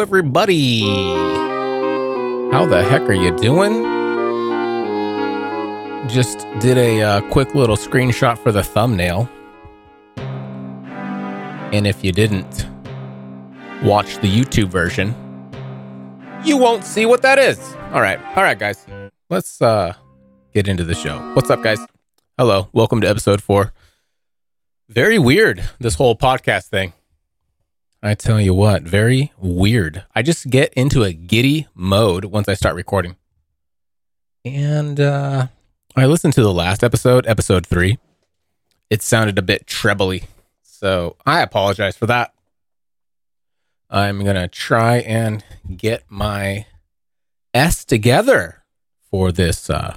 Everybody. How the heck are you doing? Just did a uh, quick little screenshot for the thumbnail. And if you didn't watch the YouTube version, you won't see what that is. All right. All right, guys. Let's uh get into the show. What's up, guys? Hello. Welcome to episode 4. Very weird this whole podcast thing. I tell you what, very weird. I just get into a giddy mode once I start recording. And uh I listened to the last episode, episode 3. It sounded a bit trebly. So, I apologize for that. I'm going to try and get my S together for this uh,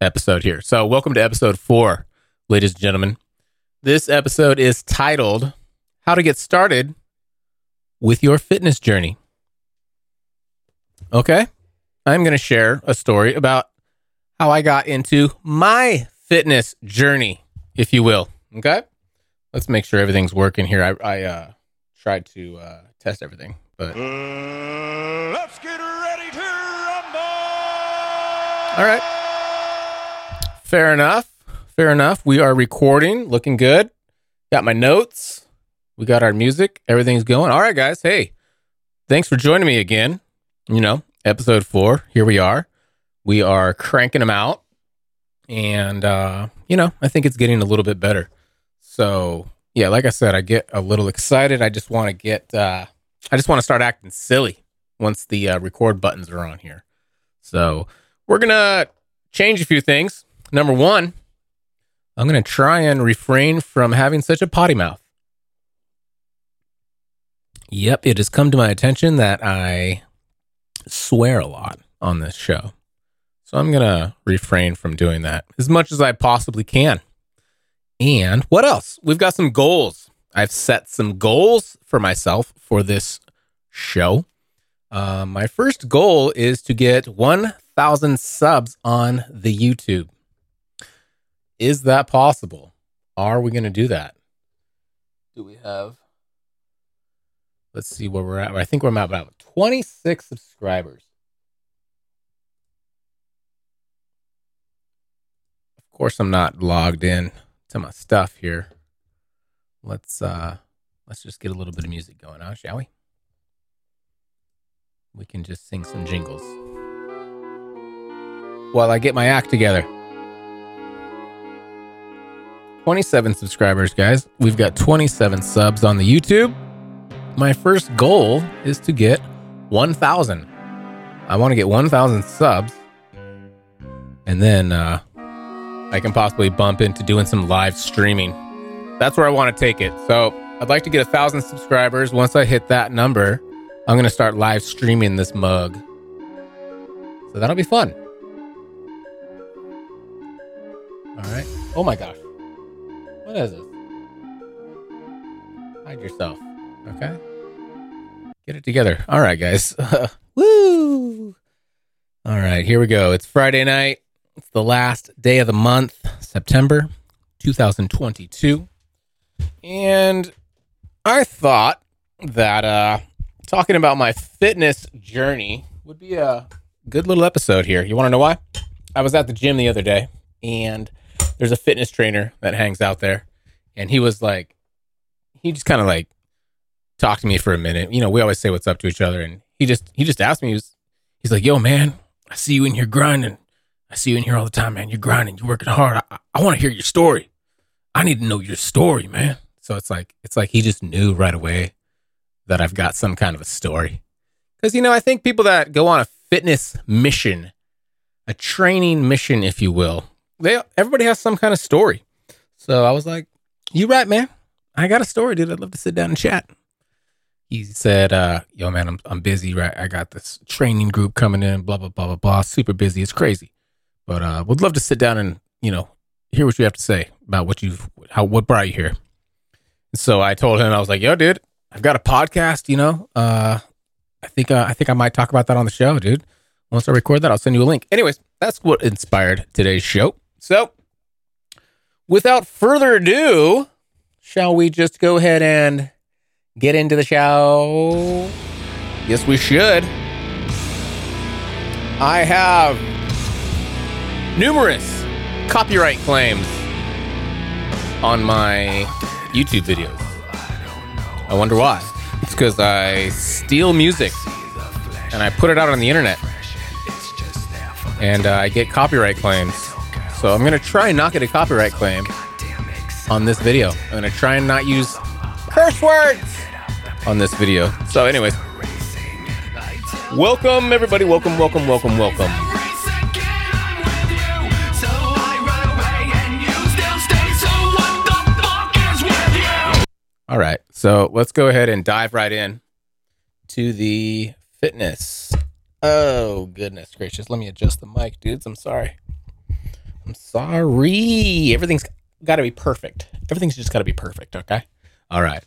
episode here. So, welcome to episode four, ladies and gentlemen. This episode is titled How to Get Started with Your Fitness Journey. Okay. I'm going to share a story about how I got into my fitness journey, if you will. Okay. Let's make sure everything's working here. I, I uh, tried to uh, test everything, but. Uh, let's get ready to rumble. All right. Fair enough. Fair enough. We are recording, looking good. Got my notes. We got our music. Everything's going. All right, guys. Hey, thanks for joining me again. You know, episode four. Here we are. We are cranking them out. And, uh, you know, I think it's getting a little bit better. So, yeah, like I said, I get a little excited. I just want to get, uh, I just want to start acting silly once the uh, record buttons are on here. So, we're going to change a few things. Number one, I'm going to try and refrain from having such a potty mouth. Yep, it has come to my attention that I swear a lot on this show. So I'm going to refrain from doing that as much as I possibly can. And what else? We've got some goals. I've set some goals for myself for this show. Uh, my first goal is to get 1,000 subs on the YouTube. Is that possible? Are we going to do that? Do we have? Let's see where we're at. I think we're at about 26 subscribers. Of course, I'm not logged in to my stuff here. Let's uh let's just get a little bit of music going on, shall we? We can just sing some jingles while I get my act together. 27 subscribers, guys. We've got 27 subs on the YouTube. My first goal is to get 1,000. I want to get 1,000 subs. And then uh, I can possibly bump into doing some live streaming. That's where I want to take it. So I'd like to get a thousand subscribers. Once I hit that number, I'm going to start live streaming this mug. So that'll be fun. All right. Oh my gosh. What is this? Hide yourself. Okay. Get it together. All right, guys. Woo. All right, here we go. It's Friday night. It's the last day of the month, September 2022. And I thought that uh talking about my fitness journey would be a good little episode here. You want to know why? I was at the gym the other day and there's a fitness trainer that hangs out there and he was like he just kind of like talked to me for a minute. You know, we always say what's up to each other and he just he just asked me he was, he's like, "Yo, man, I see you in here grinding. I see you in here all the time, man. You're grinding. You're working hard. I, I want to hear your story. I need to know your story, man." So it's like it's like he just knew right away that I've got some kind of a story. Cuz you know, I think people that go on a fitness mission, a training mission if you will, they everybody has some kind of story. So I was like, "You right, man? I got a story, dude. I'd love to sit down and chat." He said, uh, "Yo, man, I'm I'm busy. Right, I got this training group coming in. Blah blah blah blah blah. Super busy. It's crazy, but uh, would love to sit down and you know hear what you have to say about what you've how what brought you here. So I told him I was like, "Yo, dude, I've got a podcast. You know, uh, I think uh, I think I might talk about that on the show, dude. Once I record that, I'll send you a link. Anyways, that's what inspired today's show. So, without further ado, shall we just go ahead and get into the show? Yes, we should. I have numerous copyright claims on my YouTube videos. I wonder why. It's because I steal music and I put it out on the internet. And uh, I get copyright claims. So I'm going to try and not get a copyright claim on this video. I'm going to try and not use curse words on this video. So, anyways, welcome everybody. Welcome, welcome, welcome, welcome. All right. So let's go ahead and dive right in to the fitness. Oh, goodness gracious. Let me adjust the mic, dudes. I'm sorry. I'm sorry. Everything's got to be perfect. Everything's just got to be perfect. Okay. All right.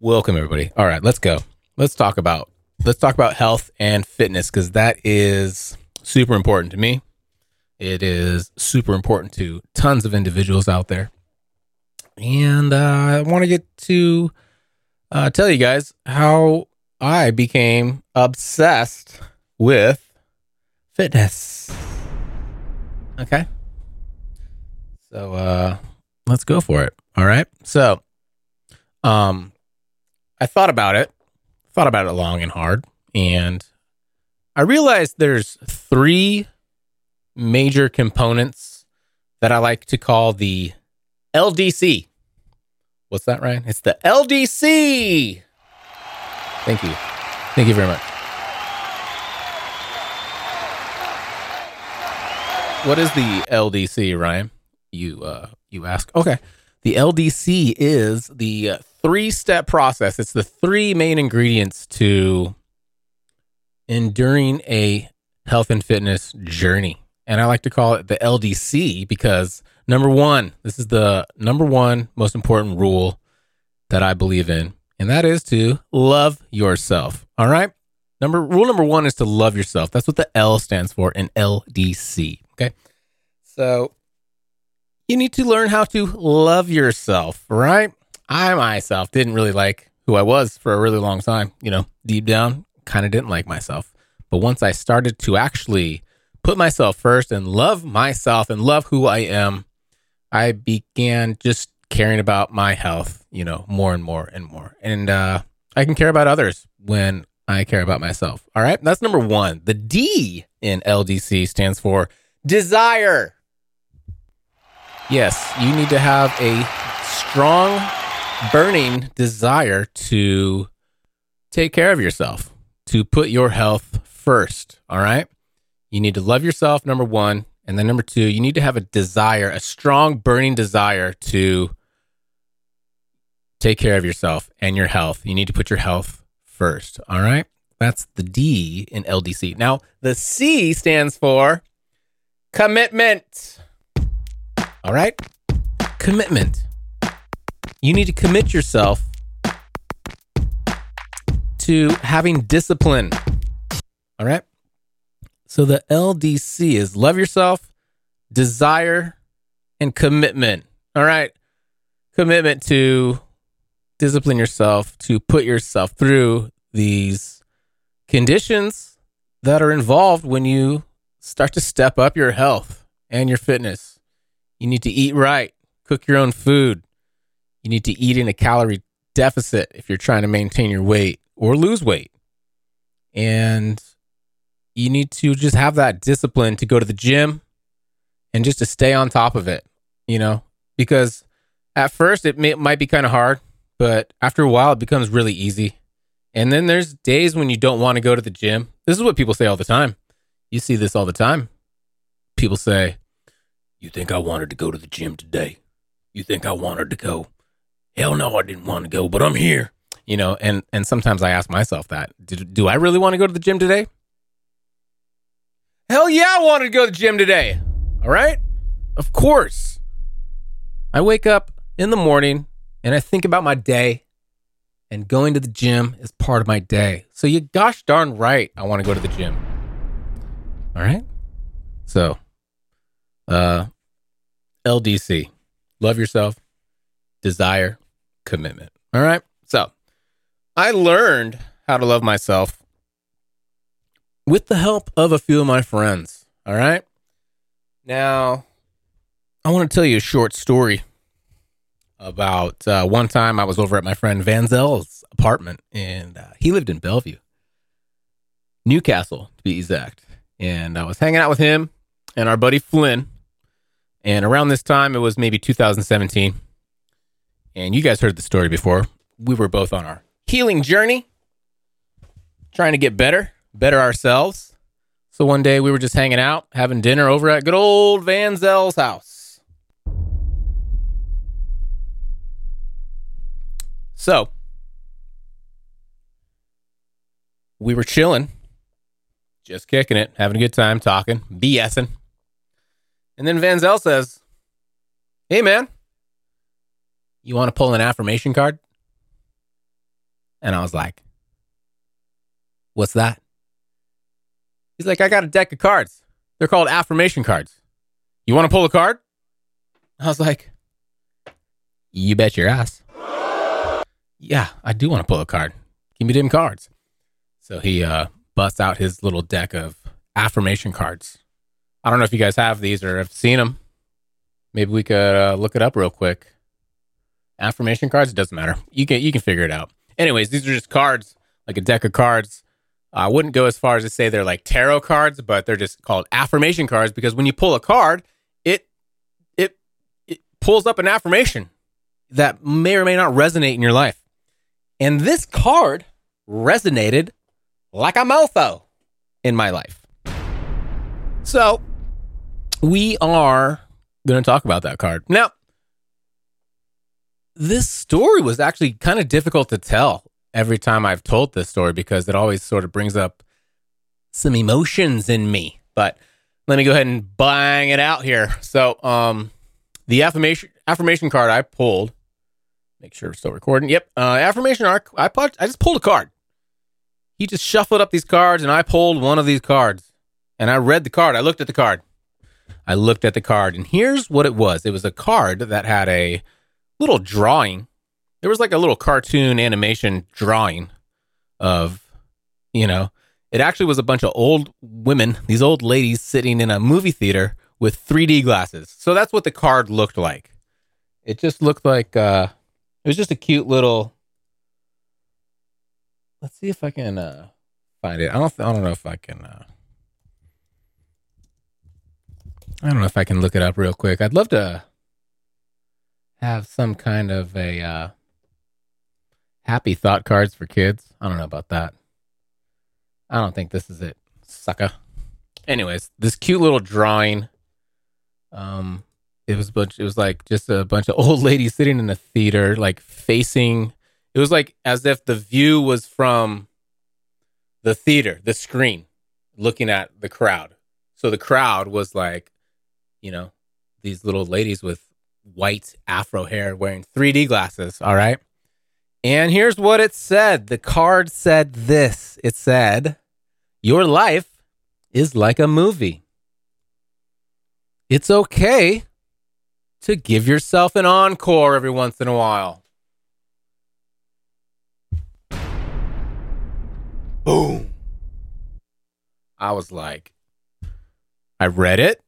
Welcome, everybody. All right. Let's go. Let's talk about. Let's talk about health and fitness because that is super important to me. It is super important to tons of individuals out there and uh, I want to get to uh, tell you guys how I became obsessed with fitness. Okay. So uh, let's go for it. All right. So, um, I thought about it, thought about it long and hard, and I realized there's three major components that I like to call the LDC. What's that, Ryan? It's the LDC. Thank you. Thank you very much. What is the LDC, Ryan? You uh you ask. Okay. The LDC is the uh, three-step process. It's the three main ingredients to enduring a health and fitness journey. And I like to call it the LDC because number one, this is the number one most important rule that I believe in, and that is to love yourself. All right. Number rule number one is to love yourself. That's what the L stands for in LDC. Okay. So you need to learn how to love yourself, right? I myself didn't really like who I was for a really long time. You know, deep down, kind of didn't like myself. But once I started to actually put myself first and love myself and love who I am, I began just caring about my health, you know, more and more and more. And uh, I can care about others when I care about myself. All right. That's number one. The D in LDC stands for desire. Yes, you need to have a strong, burning desire to take care of yourself, to put your health first. All right. You need to love yourself, number one. And then number two, you need to have a desire, a strong, burning desire to take care of yourself and your health. You need to put your health first. All right. That's the D in LDC. Now, the C stands for commitment. All right. Commitment. You need to commit yourself to having discipline. All right. So the LDC is love yourself, desire, and commitment. All right. Commitment to discipline yourself, to put yourself through these conditions that are involved when you start to step up your health and your fitness. You need to eat right, cook your own food. You need to eat in a calorie deficit if you're trying to maintain your weight or lose weight. And you need to just have that discipline to go to the gym and just to stay on top of it, you know, because at first it, may, might be kind of hard but after a while, it becomes really easy. And then there's days when you don't want to go to the gym. This is what people say all the time. You see this all the time. People say, You think I wanted to go to the gym today? You think I wanted to go? Hell no, I didn't want to go, but I'm here. You know, and and sometimes I ask myself that. Do, do I really want to go to the gym today? Hell yeah, I wanted to go to the gym today. All right? Of course. I wake up in the morning and I think about my day, and going to the gym is part of my day. So you gosh darn right, I want to go to the gym. All right. So, uh, LDC, love yourself, desire, commitment. All right. So, I learned how to love myself with the help of a few of my friends. All right. Now, I want to tell you a short story about uh, one time I was over at my friend Vanzel's apartment, and uh, he lived in Bellevue, Newcastle to be exact. And I was hanging out with him and our buddy Flynn. And around this time, it was maybe 2017. And you guys heard the story before. We were both on our healing journey, trying to get better, better ourselves. So one day we were just hanging out, having dinner over at good old Vanzel's house. So we were chilling, just kicking it, having a good time, talking, BSing. And then Vanzel says, Hey, man, you want to pull an affirmation card? And I was like, What's that? He's like, I got a deck of cards. They're called affirmation cards. You want to pull a card? I was like, You bet your ass. yeah, I do want to pull a card. Give me them cards. So he uh, busts out his little deck of affirmation cards. I don't know if you guys have these or have seen them. Maybe we could uh, look it up real quick. Affirmation cards, it doesn't matter. You can you can figure it out. Anyways, these are just cards, like a deck of cards. I wouldn't go as far as to say they're like tarot cards, but they're just called affirmation cards because when you pull a card, it it it pulls up an affirmation that may or may not resonate in your life. And this card resonated like a mofo in my life. So we are going to talk about that card. Now, this story was actually kind of difficult to tell every time I've told this story because it always sort of brings up some emotions in me. But let me go ahead and bang it out here. So, um, the affirmation affirmation card I pulled. Make sure it's still recording. Yep, uh, affirmation arc. I I just pulled a card. He just shuffled up these cards, and I pulled one of these cards, and I read the card. I looked at the card. I looked at the card, and here's what it was. It was a card that had a little drawing. There was like a little cartoon animation drawing of, you know, it actually was a bunch of old women, these old ladies sitting in a movie theater with 3D glasses. So that's what the card looked like. It just looked like uh it was just a cute little Let's see if I can uh find it. I don't I don't know if I can uh I don't know if I can look it up real quick. I'd love to have some kind of a uh, happy thought cards for kids. I don't know about that. I don't think this is it, sucker. Anyways, this cute little drawing. Um, it was bunch. It was like just a bunch of old ladies sitting in a theater, like facing. It was like as if the view was from the theater, the screen, looking at the crowd. So the crowd was like you know, these little ladies with white afro hair wearing 3D glasses. All right. And here's what it said the card said this it said, Your life is like a movie. It's okay to give yourself an encore every once in a while. Boom. I was like, I read it.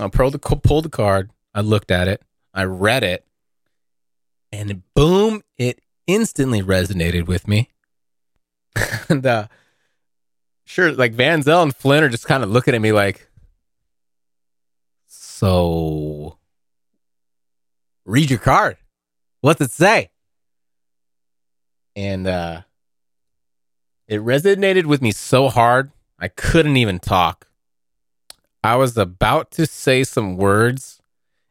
I pulled the, pulled the card. I looked at it. I read it. And boom, it instantly resonated with me. and uh, sure, like Van Zell and Flynn are just kind of looking at me like, so read your card. What's it say? And uh, it resonated with me so hard, I couldn't even talk. I was about to say some words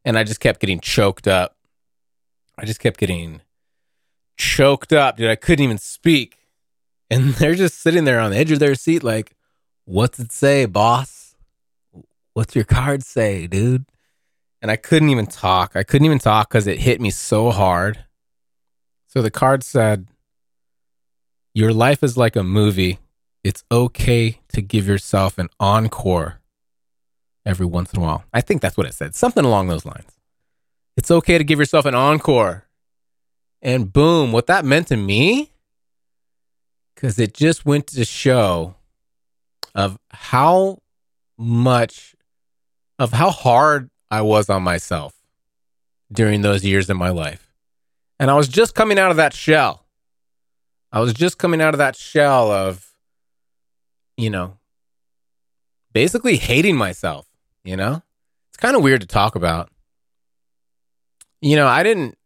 and I just kept getting choked up. I just kept getting choked up, dude. I couldn't even speak. And they're just sitting there on the edge of their seat, like, what's it say, boss? What's your card say, dude? and I couldn't even talk. I couldn't even talk because it hit me so hard. So the card said, Your life is like a movie. It's okay to give yourself an encore every once in a while. I think that's what it said. Something along those lines. It's okay to give yourself an encore. And boom, what that meant to me, because it just went to show of how much, of how hard I was on myself during those years in my life. And I was just coming out of that shell. I was just coming out of that shell of, you know, basically hating myself, you know? It's kind of weird to talk about. You know, I didn't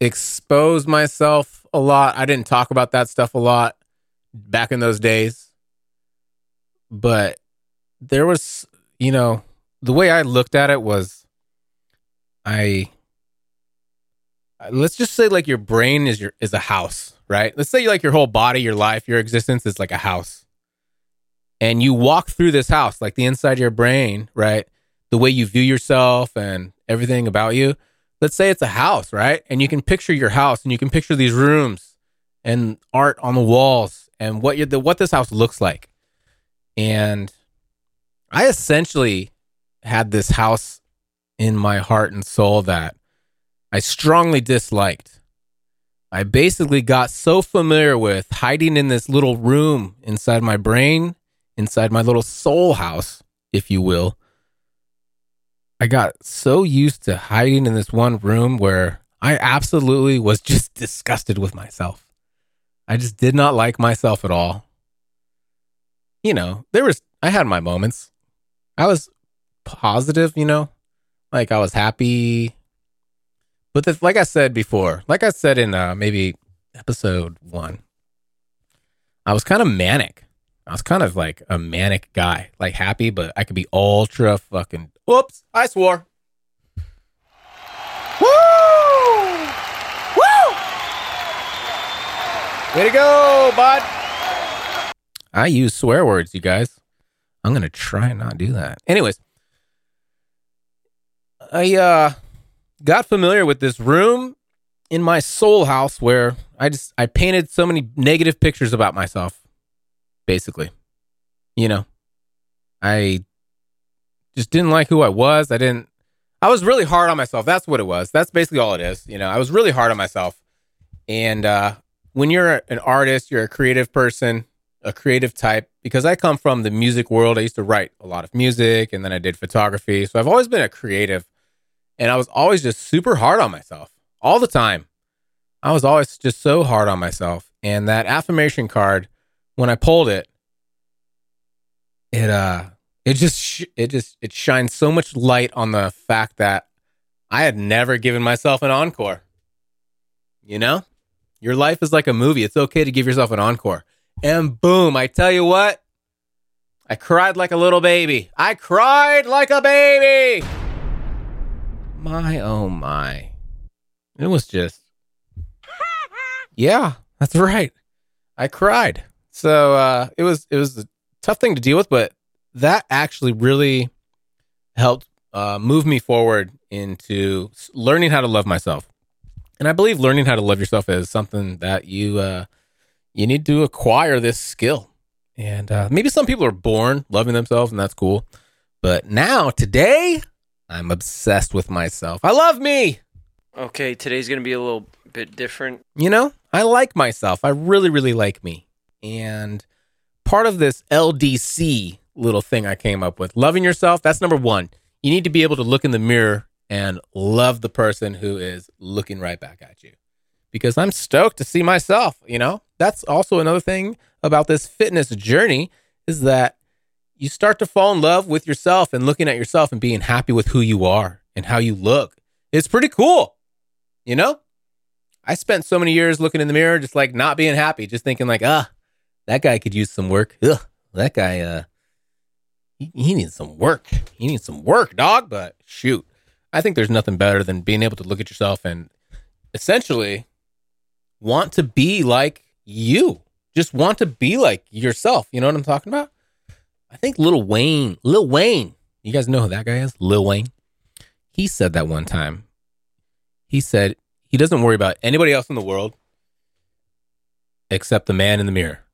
expose myself a lot. I didn't talk about that stuff a lot back in those days. But there was, you know, the way I looked at it was I let's just say like your brain is your is a house, right? Let's say like your whole body, your life, your existence is like a house. And you walk through this house, like the inside of your brain, right? The way you view yourself and everything about you. Let's say it's a house, right? And you can picture your house and you can picture these rooms and art on the walls and what you the what this house looks like. And I essentially had this house in my heart and soul that I strongly disliked. I basically got so familiar with hiding in this little room inside my brain, inside my little soul house, if you will. I got so used to hiding in this one room where I absolutely was just disgusted with myself. I just did not like myself at all. You know, there was, I had my moments. I was positive, you know, like I was happy. But the, like I said before, like I said in uh, maybe episode one, I was kind of manic. I was kind of like a manic guy, like happy, but I could be ultra fucking. Whoops! I swore. Woo! Woo! Way to go, bud! I use swear words, you guys. I'm gonna try and not do that. Anyways, I uh got familiar with this room in my soul house where I just I painted so many negative pictures about myself basically. You know, I just didn't like who I was. I didn't I was really hard on myself. That's what it was. That's basically all it is. You know, I was really hard on myself. And uh when you're an artist, you're a creative person, a creative type because I come from the music world. I used to write a lot of music and then I did photography. So I've always been a creative and I was always just super hard on myself all the time. I was always just so hard on myself. And that affirmation card, when I pulled it, it uh it just sh- it just it shines so much light on the fact that I had never given myself an encore. You know? Your life is like a movie. It's okay to give yourself an encore. And boom, I tell you what, I cried like a little baby. I cried like a baby. My oh my. It was just Yeah, that's right. I cried. So uh it was it was a tough thing to deal with, but that actually really helped uh move me forward into learning how to love myself. And I believe learning how to love yourself is something that you uh you need to acquire this skill. And uh, maybe some people are born loving themselves, and that's cool. But now, today, I'm obsessed with myself. I love me. Okay, today's going to be a little bit different. You know, I like myself. I really, really like me. And part of this LDC little thing I came up with, loving yourself, that's number one. You need to be able to look in the mirror and love the person who is looking right back at you. Because I'm stoked to see myself, you know? That's also another thing about this fitness journey is that you start to fall in love with yourself and looking at yourself and being happy with who you are and how you look. It's pretty cool. You know? I spent so many years looking in the mirror just like not being happy, just thinking like, "Ah, that guy could use some work. Ugh, that guy uh he, he needs some work. He needs some work, dog, but shoot. I think there's nothing better than being able to look at yourself and essentially want to be like you. Just want to be like yourself. You know what I'm talking about? I think Lil Wayne, Lil Wayne, you guys know who that guy is? Lil Wayne. he said that one time. He said he doesn't worry about anybody else in the world except the man in the mirror.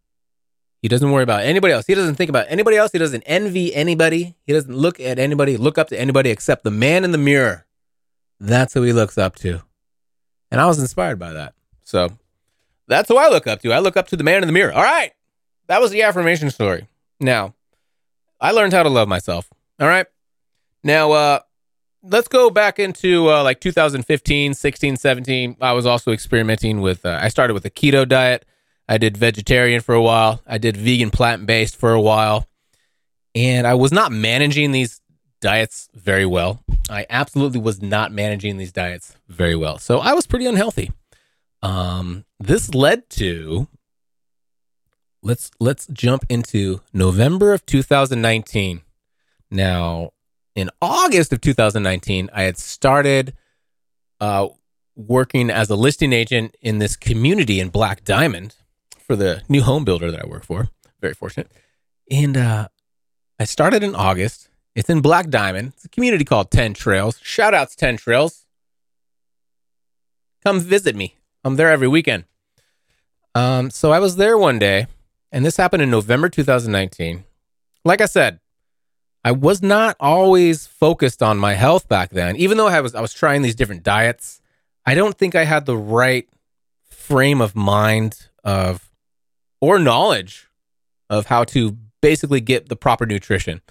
He doesn't worry about anybody else. He doesn't think about anybody else. He doesn't envy anybody. He doesn't look at anybody, look up to anybody except the man in the mirror. That's who he looks up to. And I was inspired by that. So that's who I look up to. I look up to the man in the mirror. All right. That was the affirmation story. Now, I learned how to love myself. All right. Now, uh, let's go back into uh, like 2015, 16, 17. I was also experimenting with, uh, I started with a keto diet. I did vegetarian for a while. I did vegan plant based for a while. And I was not managing these diets very well. I absolutely was not managing these diets very well. So I was pretty unhealthy. Um, this led to let's let's jump into November of 2019. Now, in August of 2019, I had started uh, working as a listing agent in this community in Black Diamond for the new home builder that I work for. Very fortunate. And uh, I started in August. It's in Black Diamond. It's a community called 10 Trails. Shout outs 10 Trails. Come visit me. I'm there every weekend. Um, so I was there one day, and this happened in November 2019. Like I said, I was not always focused on my health back then. Even though I was I was trying these different diets, I don't think I had the right frame of mind of or knowledge of how to basically get the proper nutrition.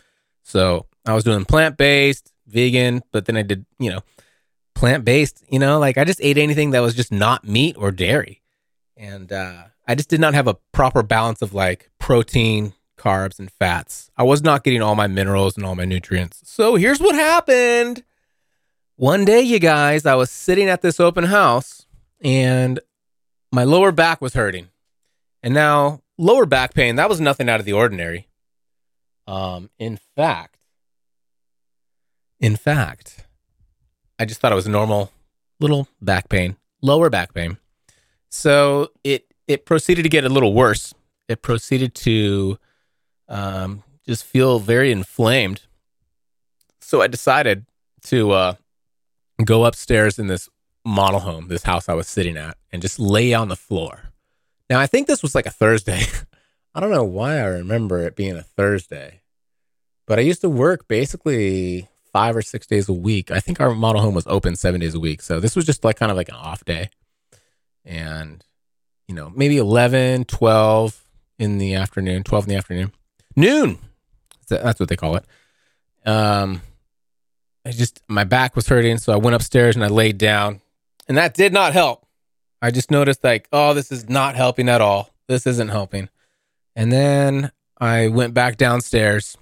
So I was doing plant based, vegan, but then I did, you know, plant based, you know, like I just ate anything that was just not meat or dairy. And uh, I just did not have a proper balance of like protein, carbs, and fats. I was not getting all my minerals and all my nutrients. So here's what happened. One day, you guys, I was sitting at this open house and my lower back was hurting. And now, lower back pain, that was nothing out of the ordinary. Um, in fact, in fact, I just thought it was normal little back pain, lower back pain. So it it proceeded to get a little worse. It proceeded to um, just feel very inflamed. So I decided to uh, go upstairs in this model home, this house I was sitting at, and just lay on the floor. Now I think this was like a Thursday. I don't know why I remember it being a Thursday, but I used to work basically five or six days a week. I think our model home was open seven days a week. So this was just like kind of like an off day. And, you know, maybe 11, 12 in the afternoon, 12 in the afternoon, noon. That's what they call it. Um, I just, my back was hurting. So I went upstairs and I laid down and that did not help. I just noticed like, oh, this is not helping at all. This isn't helping. And then I went back downstairs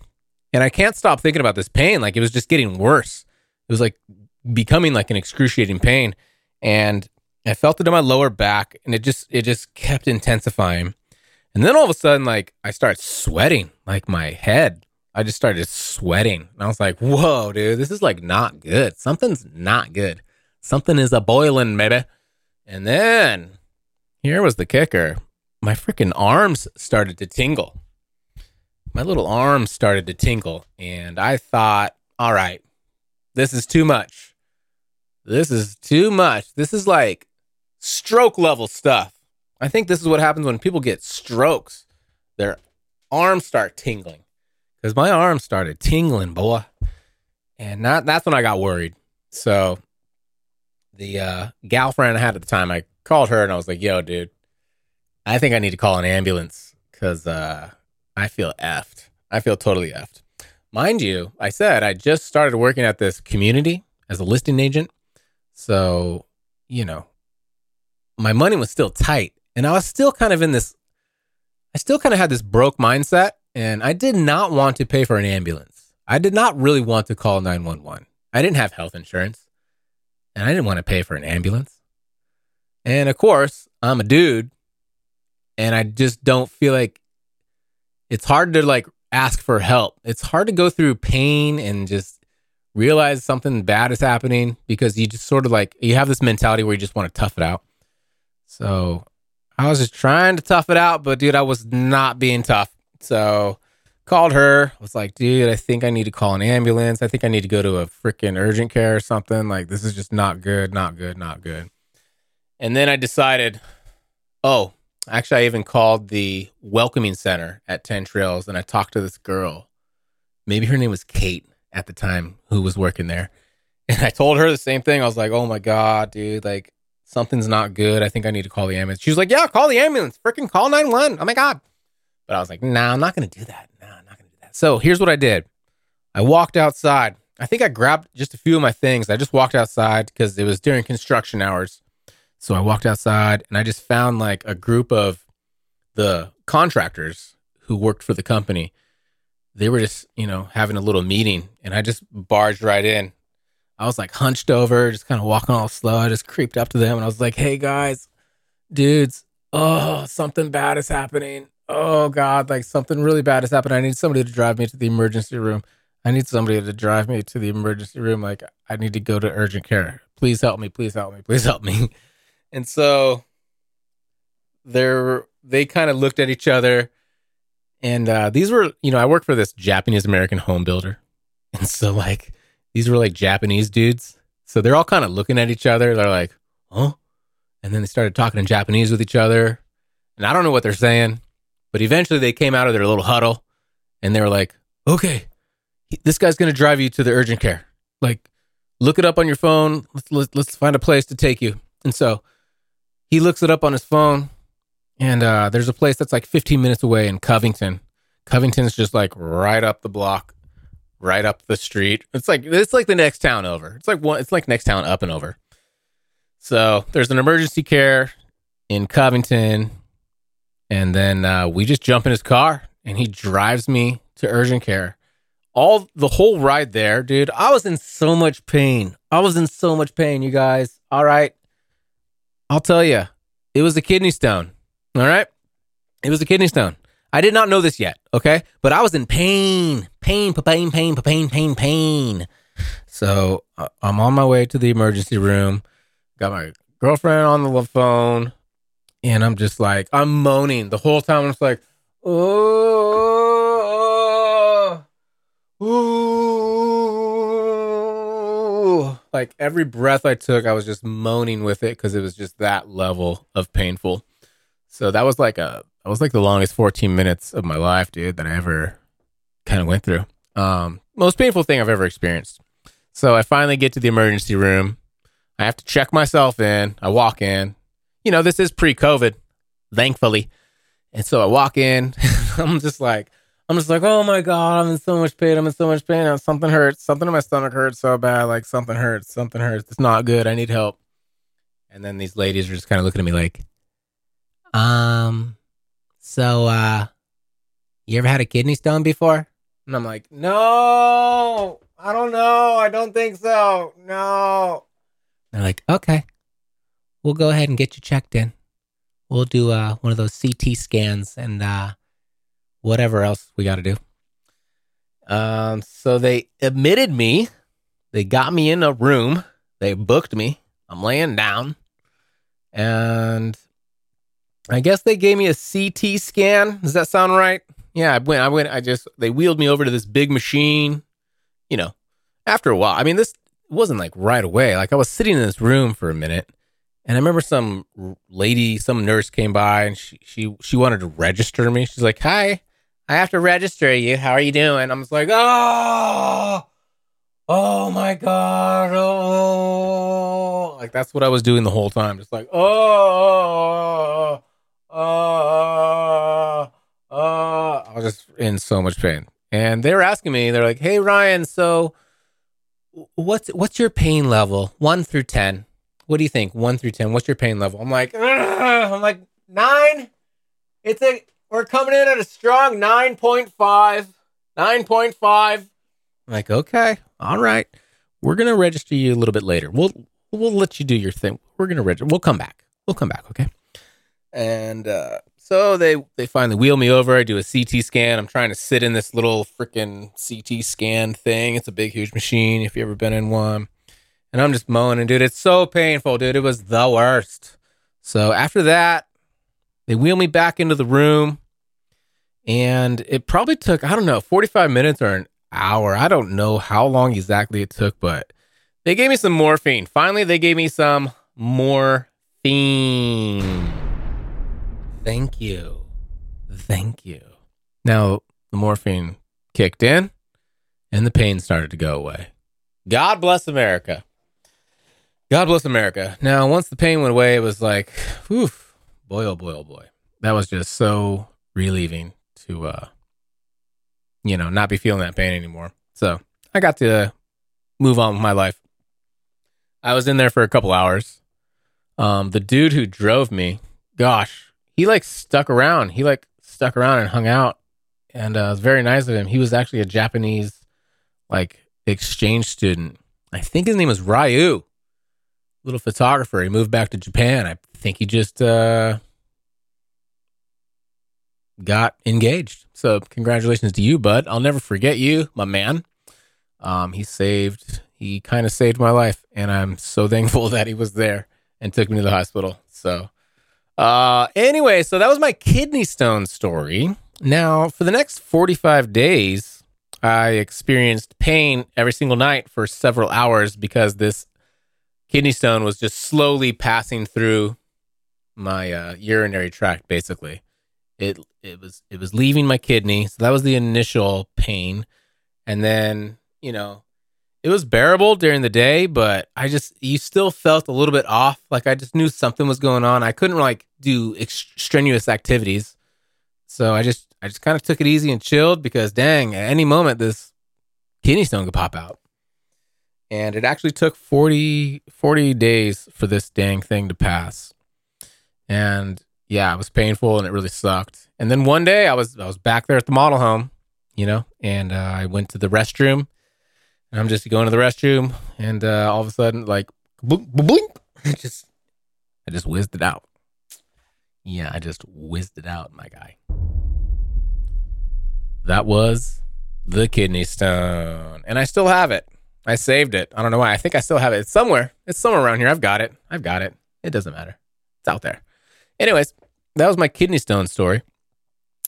and I can't stop thinking about this pain. Like it was just getting worse. It was like becoming like an excruciating pain. And I felt it in my lower back and it just it just kept intensifying. And then all of a sudden, like I started sweating, like my head. I just started sweating. And I was like, whoa, dude, this is like not good. Something's not good. Something is a boiling, maybe. And then here was the kicker. My freaking arms started to tingle my little arms started to tingle and I thought, all right, this is too much. This is too much. This is like stroke level stuff. I think this is what happens when people get strokes. Their arms start tingling. Because my arms started tingling, boy. And that's when I got worried. So the uh, gal friend I had at the time, I called her and I was like, yo, dude, I think I need to call an ambulance because uh, I feel effed. I feel totally effed. Mind you, I said I just started working at this community as a listing agent. So, you know, my money was still tight and I was still kind of in this, I still kind of had this broke mindset and I did not want to pay for an ambulance. I did not really want to call 911. I didn't have health insurance and I didn't want to pay for an ambulance. And of course, I'm a dude and I just don't feel like it's hard to like ask for help. It's hard to go through pain and just realize something bad is happening because you just sort of like you have this mentality where you just want to tough it out. So I was just trying to tough it out, but dude, I was not being tough. So called her. Was like, dude, I think I need to call an ambulance. I think I need to go to a freaking urgent care or something. Like, this is just not good, not good, not good. And then I decided, oh, actually, I even called the welcoming center at 10 Trails and I talked to this girl. Maybe her name was Kate at the time who was working there. And I told her the same thing. I was like, oh my God, dude, like something's not good. I think I need to call the ambulance. She was like, yeah, call the ambulance. Freaking call 911. Oh my God. But I was like, nah, I'm not going to do that. So here's what I did I walked outside. I think I grabbed just a few of my things. I just walked outside because it was during construction hours. So I walked outside and I just found like a group of the contractors who worked for the company. They were just, you know, having a little meeting and I just barged right in. I was like hunched over, just kind of walking all slow. I just creeped up to them and I was like, hey guys, dudes, oh, something bad is happening. Oh God, like something really bad has happened. I need somebody to drive me to the emergency room. I need somebody to drive me to the emergency room. Like I need to go to urgent care. Please help me. Please help me. Please help me. And so they're they kind of looked at each other and uh, these were, you know, I work for this Japanese American home builder. And so like these were like Japanese dudes. So they're all kind of looking at each other. They're like, huh? And then they started talking in Japanese with each other. And I don't know what they're saying, but eventually they came out of their little huddle and they were like, okay, this guy's going to drive you to the urgent care. Like, look it up on your phone. Let's, let's, let's find a place to take you. And so he looks it up on his phone. And uh, there's a place that's like 15 minutes away in Covington. Covington's just like right up the block right up the street. It's like it's like the next town over. It's like one. It's like next town up and over. So there's an emergency care in Covington, and then uh, we just jump in his car and he drives me to urgent care. All the whole ride there, dude. I was in so much pain. I was in so much pain, you guys. All right, I'll tell you, it was a kidney stone. All right, it was a kidney stone. I did not know this yet, okay? But I was in pain, pain, pain, pain, pain, pain, pain. So uh, I'm on my way to the emergency room. Got my girlfriend on the phone, and I'm just like, I'm moaning the whole time. I'm just like, oh, ooh. Like every breath I took, I was just moaning with it because it was just that level of painful. So that was like a that was like the longest 14 minutes of my life, dude, that I ever kind of went through. Um, most painful thing I've ever experienced. So I finally get to the emergency room. I have to check myself in. I walk in. You know, this is pre COVID, thankfully. And so I walk in. I'm just like, I'm just like, oh my God, I'm in so much pain. I'm in so much pain. Something hurts. Something in my stomach hurts so bad. Like something hurts. Something hurts. It's not good. I need help. And then these ladies are just kind of looking at me like, um, so, uh, you ever had a kidney stone before? And I'm like, no, I don't know. I don't think so. No. They're like, okay, we'll go ahead and get you checked in. We'll do uh, one of those CT scans and uh, whatever else we got to do. Um, so they admitted me. They got me in a room. They booked me. I'm laying down. And I guess they gave me a CT scan. Does that sound right? Yeah, I went. I went. I just they wheeled me over to this big machine. You know, after a while. I mean, this wasn't like right away. Like I was sitting in this room for a minute, and I remember some lady, some nurse came by, and she she she wanted to register me. She's like, "Hi, I have to register you. How are you doing?" I'm just like, "Oh, oh my god, oh!" Like that's what I was doing the whole time, just like, "Oh." oh, oh, oh." I was just in so much pain. And they were asking me, they're like, "Hey Ryan, so what's what's your pain level, one through ten? What do you think, one through ten? What's your pain level?" I'm like, I'm like nine. It's a we're coming in at a strong nine point five. Nine point five. I'm like, okay, all right. We're gonna register you a little bit later. We'll we'll let you do your thing. We're gonna register. We'll come back. We'll come back. Okay. And uh, so they they finally wheel me over. I do a CT scan. I'm trying to sit in this little freaking CT scan thing. It's a big, huge machine. If you ever been in one, and I'm just moaning, dude. It's so painful, dude. It was the worst. So after that, they wheel me back into the room, And it probably took, I don't know, 45 minutes or an hour. I don't know how long exactly it took, but they gave me some morphine. Finally, they gave me some morphine. Thank you. Thank you. Now, the morphine kicked in and the pain started to go away. God bless America. God bless America. Now, once the pain went away, it was like, whew, boy, oh boy, oh boy. That was just so relieving to, uh, you know, not be feeling that pain anymore. So I got to move on with my life. I was in there for a couple hours. Um, the dude who drove me, gosh, he like stuck around. He like stuck around and hung out, and uh, it was very nice of him. He was actually a Japanese like exchange student. I think his name was Ryu, little photographer. He moved back to Japan. I think he just uh, got engaged. So congratulations to you, bud. I'll never forget you, my man. Um, he saved, he kind of saved my life, and I'm so thankful that he was there and took me to the hospital. So, uh, anyway, so that was my kidney stone story. Now, for the next 45 days, I experienced pain every single night for several hours because this kidney stone was just slowly passing through my uh, urinary tract, basically. It it was it was leaving my kidney. So that was the initial pain. And then you know it was bearable during the day but i just you still felt a little bit off. Like i just knew something was going on. I couldn't like do strenuous activities. So i just i just kind of took it easy and chilled because dang at any moment this kidney stone could pop out and it actually took 40 40 days for this dang thing to pass and yeah, it was painful and it really sucked. And then one day I was I was back there at the model home, you know, and uh, I went to the restroom. And I'm just going to the restroom, and uh, all of a sudden, like, blink, blink, just I just whizzed it out. Yeah, I just whizzed it out, my guy. That was the kidney stone, and I still have it. I saved it. I don't know why. I think I still have it. It's somewhere. It's somewhere around here. I've got it. I've got it. It doesn't matter. It's out there. Anyways, that was my kidney stone story.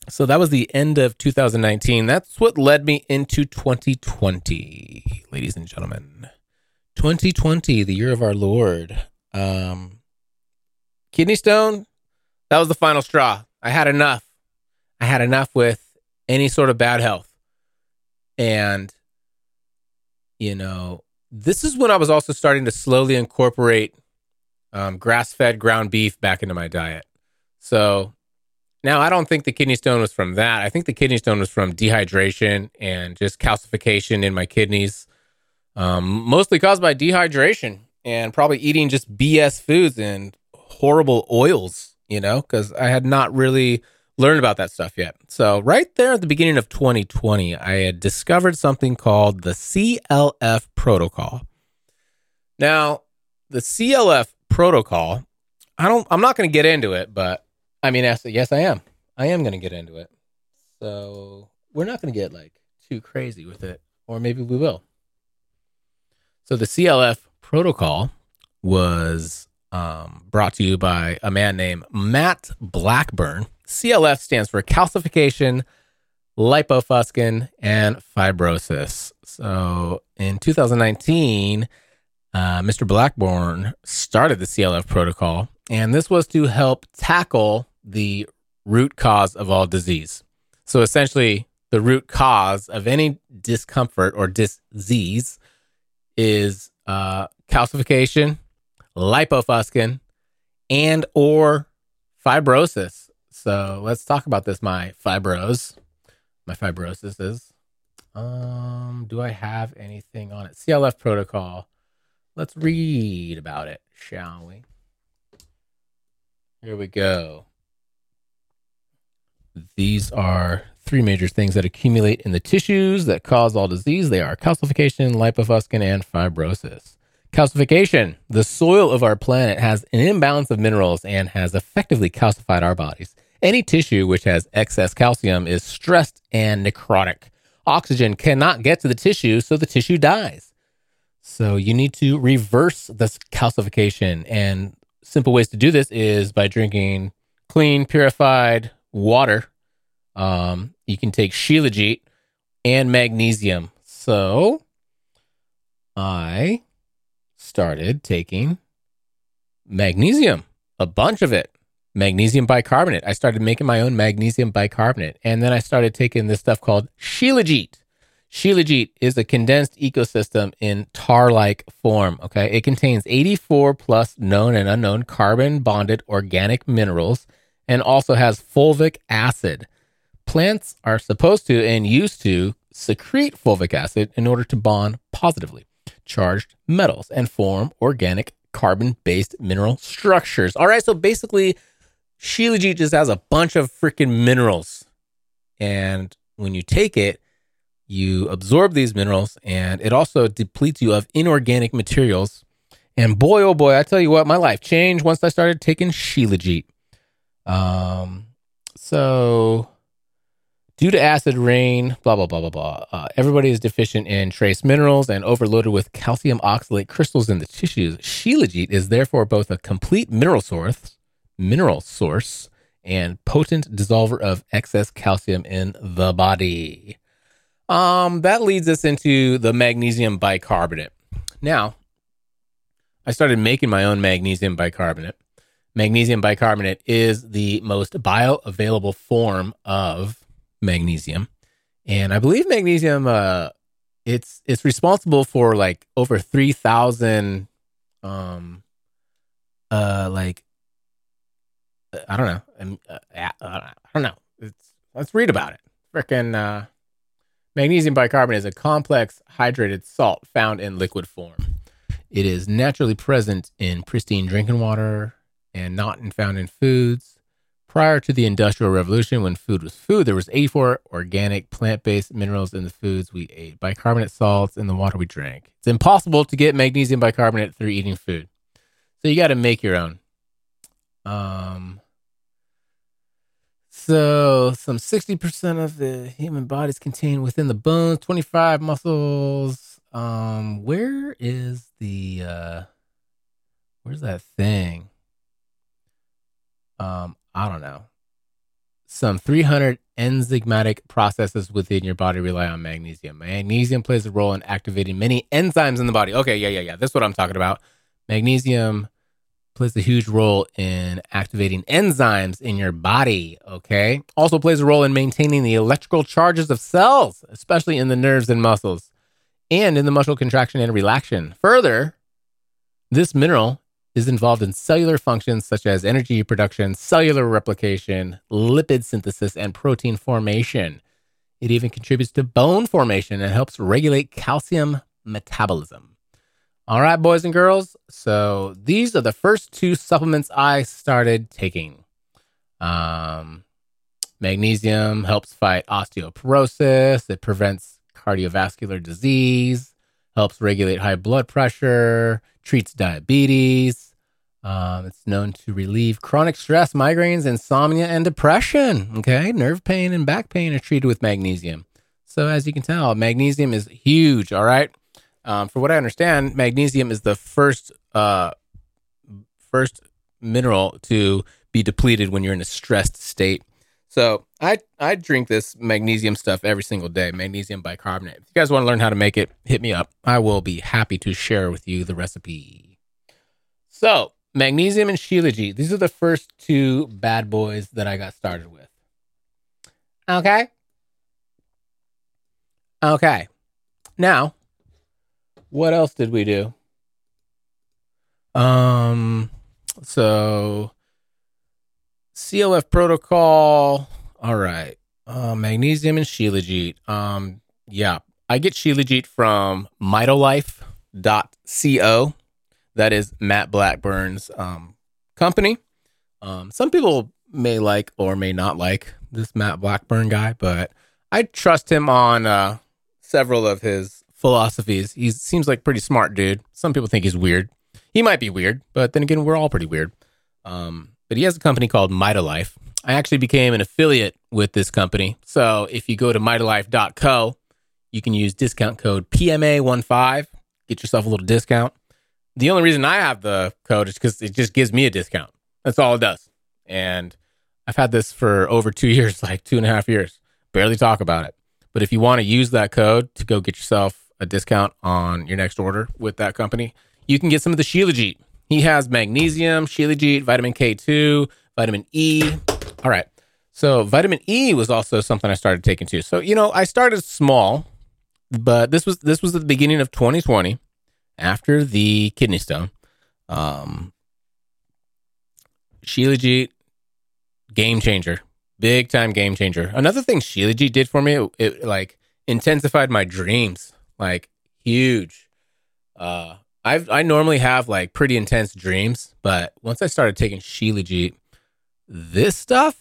So that was the end of 2019. That's what led me into 2020, ladies and gentlemen. 2020, the year of our Lord. Um, kidney stone, that was the final straw. I had enough. I had enough with any sort of bad health. And, you know, this is when I was also starting to slowly incorporate um, grass fed ground beef back into my diet. So now I don't think the kidney stone was from that. I think the kidney stone was from dehydration and just calcification in my kidneys, um, mostly caused by dehydration and probably eating just BS foods and horrible oils, you know, because I had not really learned about that stuff yet. So, right there at the beginning of 2020, I had discovered something called the CLF protocol. Now, the CLF protocol, I don't I'm not going to get into it, but I mean, yes, yes, I am. I am going to get into it. So we're not going to get like too crazy with it, or maybe we will. So the CLF protocol was um, brought to you by a man named Matt Blackburn. CLF stands for calcification, lipofuscin, and fibrosis. So in 2019, uh, Mr. Blackburn started the CLF protocol, and this was to help tackle the root cause of all disease. So essentially, the root cause of any discomfort or disease is uh, calcification, lipofuscin, and or fibrosis. So let's talk about this. My fibros, my fibrosis is. Um, do I have anything on it? CLF protocol. Let's read about it, shall we? Here we go. These are three major things that accumulate in the tissues that cause all disease. They are calcification, lipofuscin, and fibrosis. Calcification. The soil of our planet has an imbalance of minerals and has effectively calcified our bodies. Any tissue which has excess calcium is stressed and necrotic. Oxygen cannot get to the tissue, so the tissue dies. So you need to reverse this calcification. And simple ways to do this is by drinking clean, purified water Um, you can take Shilajit and magnesium. So I started taking magnesium, a bunch of it, magnesium bicarbonate. I started making my own magnesium bicarbonate. And then I started taking this stuff called Shilajit. Shilajit is a condensed ecosystem in tar like form. Okay. It contains 84 plus known and unknown carbon bonded organic minerals and also has fulvic acid. Plants are supposed to and used to secrete fulvic acid in order to bond positively charged metals and form organic carbon based mineral structures. All right. So basically, Shilajit just has a bunch of freaking minerals. And when you take it, you absorb these minerals and it also depletes you of inorganic materials. And boy, oh boy, I tell you what, my life changed once I started taking Shilajit. Um, so due to acid rain, blah, blah, blah, blah, blah, uh, everybody is deficient in trace minerals and overloaded with calcium oxalate crystals in the tissues. Shilajit is therefore both a complete mineral source, mineral source, and potent dissolver of excess calcium in the body. Um, that leads us into the magnesium bicarbonate. Now, I started making my own magnesium bicarbonate. Magnesium bicarbonate is the most bioavailable form of magnesium, and I believe magnesium uh, it's it's responsible for like over three thousand um uh like I don't know um, uh, I don't know. It's let's read about it. Freaking uh Magnesium bicarbonate is a complex hydrated salt found in liquid form. It is naturally present in pristine drinking water and not found in foods. Prior to the Industrial Revolution, when food was food, there was 84 organic plant-based minerals in the foods we ate, bicarbonate salts in the water we drank. It's impossible to get magnesium bicarbonate through eating food. So you got to make your own. Um, so, some 60% of the human body is contained within the bones, 25 muscles. Um, where is the uh where's that thing? Um, I don't know. Some 300 enzymatic processes within your body rely on magnesium. Magnesium plays a role in activating many enzymes in the body. Okay, yeah, yeah, yeah. That's what I'm talking about. Magnesium plays a huge role in activating enzymes in your body, okay? Also plays a role in maintaining the electrical charges of cells, especially in the nerves and muscles, and in the muscle contraction and relaxation. Further, this mineral is involved in cellular functions such as energy production, cellular replication, lipid synthesis, and protein formation. It even contributes to bone formation and helps regulate calcium metabolism. All right, boys and girls. So these are the first two supplements I started taking. Um, magnesium helps fight osteoporosis. It prevents cardiovascular disease. Helps regulate high blood pressure. Treats diabetes. Um, it's known to relieve chronic stress, migraines, insomnia, and depression. Okay, nerve pain and back pain are treated with magnesium. So as you can tell, magnesium is huge. All right. Um, for what I understand, magnesium is the first uh, first mineral to be depleted when you're in a stressed state. So I I drink this magnesium stuff every single day, magnesium bicarbonate. If you guys want to learn how to make it, hit me up. I will be happy to share with you the recipe. So magnesium and shilajit, these are the first two bad boys that I got started with. Okay. Okay. Now what else did we do? Um, so CLF protocol. All right. Uh, magnesium and Shilajit. Um, yeah, I get Shilajit from mitolife.co. That is Matt Blackburn's um, company. Um, some people may like or may not like this Matt Blackburn guy, but I trust him on uh, several of his philosophies. He seems like pretty smart dude. Some people think he's weird. He might be weird, but then again, we're all pretty weird. Um, but he has a company called Mitolife. I actually became an affiliate with this company. So if you go to mitolife.co, you can use discount code PMA15, get yourself a little discount. The only reason I have the code is because it just gives me a discount. That's all it does. And I've had this for over two years, like two and a half years. Barely talk about it. But if you want to use that code to go get yourself a discount on your next order with that company, you can get some of the Shilajit. He has magnesium, Shilajit, vitamin K2, vitamin E. All right. So vitamin E was also something I started taking too. So, you know, I started small, but this was this was the beginning of 2020 after the kidney stone. Um Shilajit game changer. Big time game changer. Another thing Shilajit did for me, it, it like intensified my dreams. Like huge. Uh I've I normally have like pretty intense dreams, but once I started taking Shilajit, this stuff,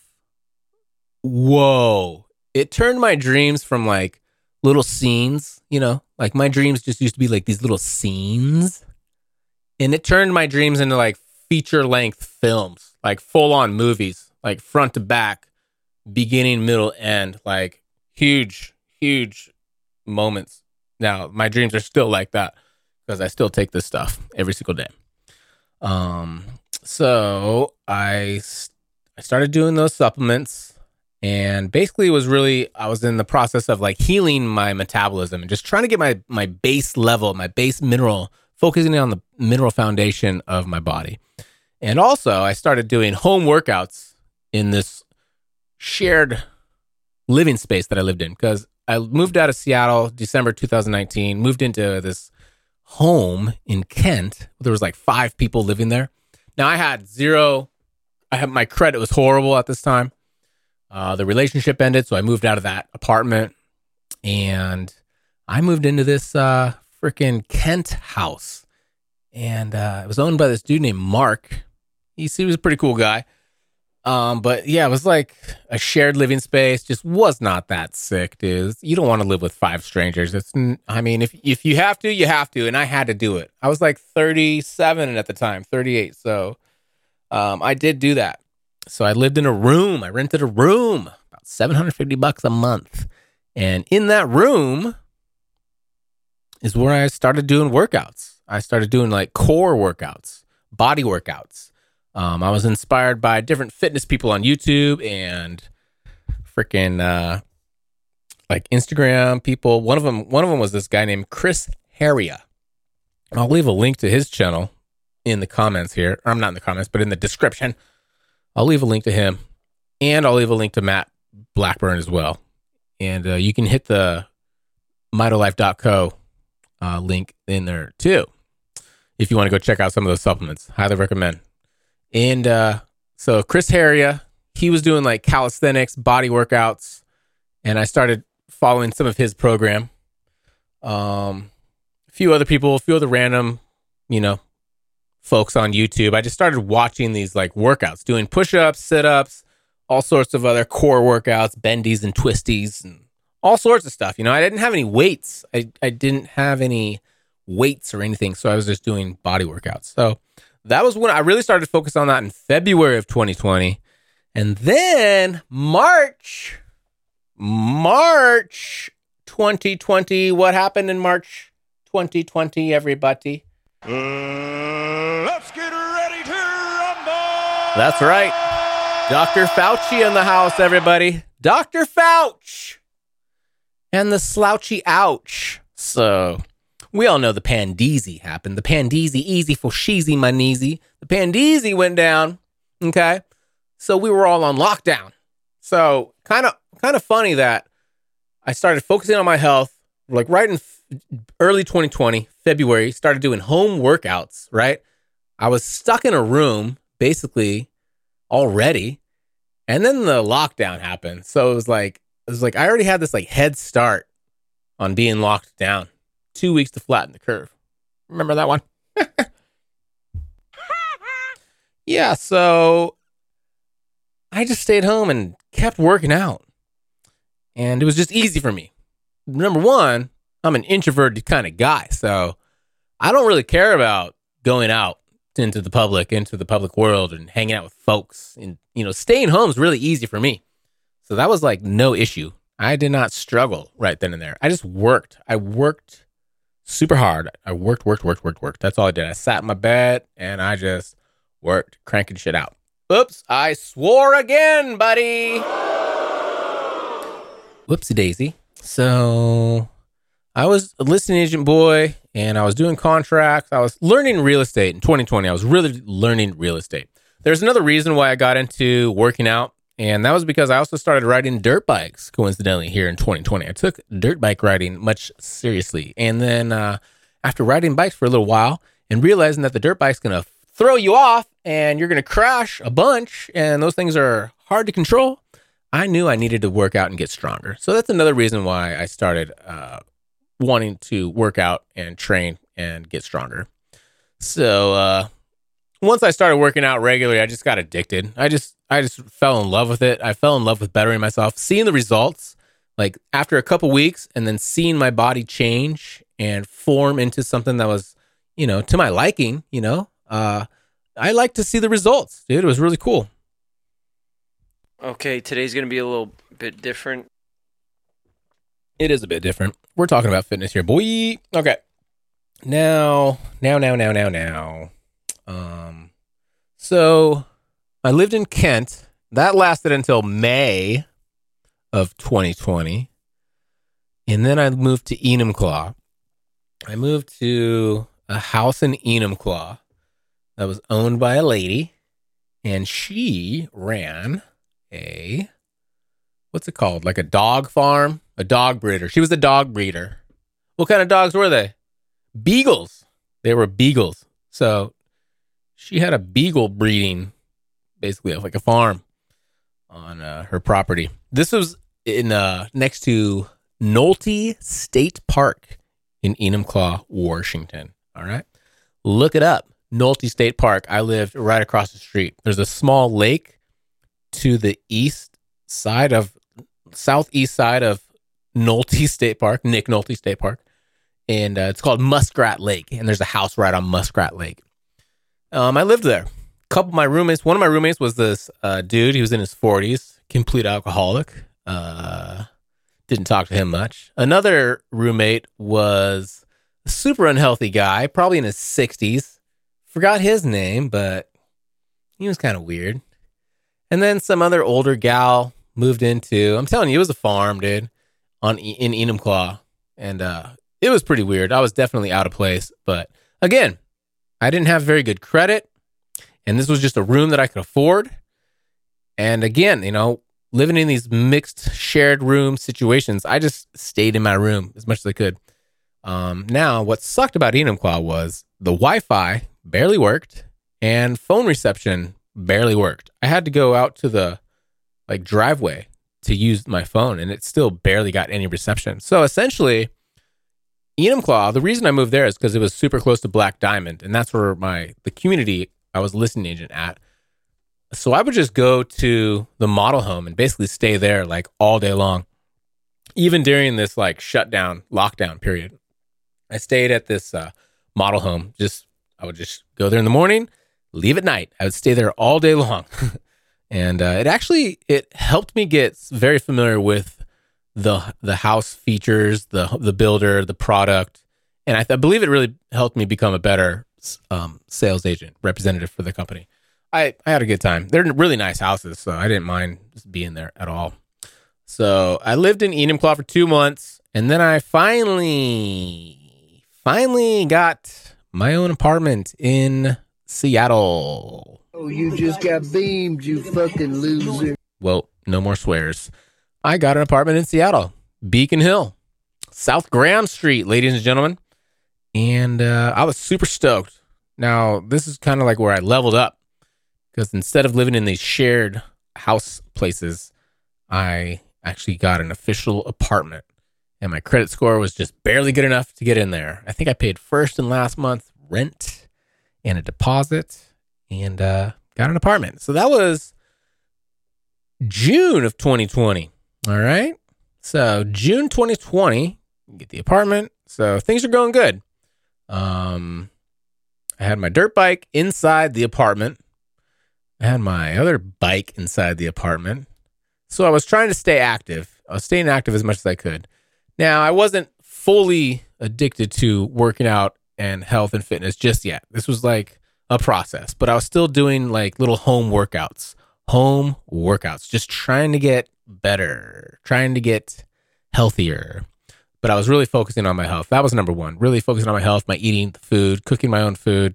whoa! It turned my dreams from like little scenes, you know, like my dreams just used to be like these little scenes, and it turned my dreams into like feature length films, like full on movies, like front to back, beginning, middle, end, like huge, huge moments. Now my dreams are still like that because I still take this stuff every single day. Um, so I I started doing those supplements, and basically was really I was in the process of like healing my metabolism and just trying to get my my base level, my base mineral, focusing on the mineral foundation of my body. And also, I started doing home workouts in this shared living space that I lived in because I moved out of Seattle December 2019, moved into this home in Kent. There was like five people living there. Now I had zero. I had my credit was horrible at this time. Uh, the relationship ended, so I moved out of that apartment, and I moved into this uh, freaking Kent house, and uh, it was owned by this dude named Mark. He, he was a pretty cool guy. Um, but yeah, it was like a shared living space. Just was not that sick, dude. You don't want to live with five strangers. It's, I mean, if if you have to, you have to, and I had to do it. I was like 37 at the time, 38. So, um, I did do that. So I lived in a room. I rented a room, about 750 bucks a month, and in that room is where I started doing workouts. I started doing like core workouts, body workouts. Um, I was inspired by different fitness people on YouTube and freaking uh, like Instagram people. One of them, one of them was this guy named Chris Heria. I'll leave a link to his channel in the comments here. I'm not in the comments, but in the description. I'll leave a link to him, and I'll leave a link to Matt Blackburn as well. And uh, you can hit the mitolife.co uh, link in there too if you want to go check out some of those supplements. Highly recommend. And uh, so Chris Heria, he was doing like calisthenics, body workouts, and I started following some of his program. Um, a few other people, a few other random, you know, folks on YouTube. I just started watching these like workouts, doing push-ups, sit-ups, all sorts of other core workouts, bendies and twisties, and all sorts of stuff. You know, I didn't have any weights. I I didn't have any weights or anything, so I was just doing body workouts. So that was when I really started to focus on that in February of 2020. And then March, March 2020. What happened in March 2020, everybody? Uh, let's get ready to rumble. That's right. Dr. Fauci in the house, everybody. Dr. Fauci and the slouchy ouch. So we all know the Pandeezy happened. The Pandeezy, easy for sheezy, my kneesy. The Pandeezy went down. Okay. So we were all on lockdown. So kind of, kind of funny that I started focusing on my health, like right in f- early 2020, February, started doing home workouts, right? I was stuck in a room basically already. And then the lockdown happened. So it was like, it was like I already had this like head start on being locked down two weeks to flatten the curve. Remember that one? yeah, so I just stayed home and kept working out. And it was just easy for me. Number one, I'm an introverted kind of guy. So I don't really care about going out into the public, into the public world and hanging out with folks. And, you know, staying home is really easy for me. So that was like no issue. I did not struggle right then and there. I just worked. I worked super hard. I worked, worked, worked, worked, worked. That's all I did. I sat in my bed and I just worked, cranking shit out. Oops, I swore again, buddy. Whoopsie daisy. So I was a listing agent boy and I was doing contracts. I was learning real estate in 2020. I was really learning real estate. There's another reason why I got into working out, and that was because I also started riding dirt bikes, coincidentally, here in 2020. I took dirt bike riding much seriously. And then uh, after riding bikes for a little while and realizing that the dirt bike's going to throw you off and you're going to crash a bunch, and those things are hard to control, I knew I needed to work out and get stronger. So that's another reason why I started uh, wanting to work out and train and get stronger. So uh, once I started working out regularly, I just got addicted. I just I just fell in love with it. I fell in love with bettering myself, seeing the results. Like after a couple weeks, and then seeing my body change and form into something that was, you know, to my liking. You know, uh, I like to see the results, dude. It was really cool. Okay, today's going to be a little bit different. It is a bit different. We're talking about fitness here, boy. Okay. Now, now, now, now, now, now. Um, so I lived in Kent. That lasted until May of 2020. And then I moved to Enumclaw. I moved to a house in Enumclaw that was owned by a lady, and she ran a what's it called? Like a dog farm, a dog breeder. She was a dog breeder. What kind of dogs were they? Beagles. They were beagles. So she had a beagle breeding, basically like a farm on uh, her property. This was in uh, next to Nolte State Park in Enumclaw, Washington. All right, look it up. Nolte State Park. I lived right across the street. There's a small lake to the east side of southeast side of Nolte State Park, Nick Nolte State Park, and uh, it's called Muskrat Lake. And there's a house right on Muskrat Lake. Um, I lived there. A couple of my roommates. One of my roommates was this uh, dude. He was in his 40s, complete alcoholic. Uh, didn't talk to him much. Another roommate was a super unhealthy guy, probably in his 60s. Forgot his name, but he was kind of weird. And then some other older gal moved into. I'm telling you, it was a farm, dude, on in Enumclaw, and uh, it was pretty weird. I was definitely out of place, but again, I didn't have very good credit, and this was just a room that I could afford. And again, you know, living in these mixed shared room situations, I just stayed in my room as much as I could. Um, now, what sucked about Enumclaw was the Wi-Fi barely worked and phone reception barely worked. I had to go out to the like driveway to use my phone and it still barely got any reception. So essentially, Enumclaw, the reason I moved there is because it was super close to Black Diamond, and that's where my the community I was listing agent at. So I would just go to the model home and basically stay there like all day long, even during this like shutdown lockdown period. I stayed at this uh, model home. Just I would just go there in the morning, leave at night. I would stay there all day long, and uh, it actually it helped me get very familiar with the the house features, the the builder, the product, and I, I believe it really helped me become a better um, sales agent representative for the company. I I had a good time. They're really nice houses, so I didn't mind just being there at all. So I lived in Enumclaw for two months, and then I finally finally got my own apartment in Seattle. Oh, you just got beamed, you fucking loser. Well, no more swears. I got an apartment in Seattle, Beacon Hill, South Graham Street, ladies and gentlemen. And uh, I was super stoked. Now, this is kind of like where I leveled up because instead of living in these shared house places, I actually got an official apartment. And my credit score was just barely good enough to get in there. I think I paid first and last month rent and a deposit and uh, got an apartment. So that was June of 2020. All right. So June 2020, get the apartment. So things are going good. Um, I had my dirt bike inside the apartment. I had my other bike inside the apartment. So I was trying to stay active. I was staying active as much as I could. Now I wasn't fully addicted to working out and health and fitness just yet. This was like a process, but I was still doing like little home workouts, home workouts, just trying to get better, trying to get healthier. But I was really focusing on my health. That was number one. Really focusing on my health, my eating, the food, cooking my own food.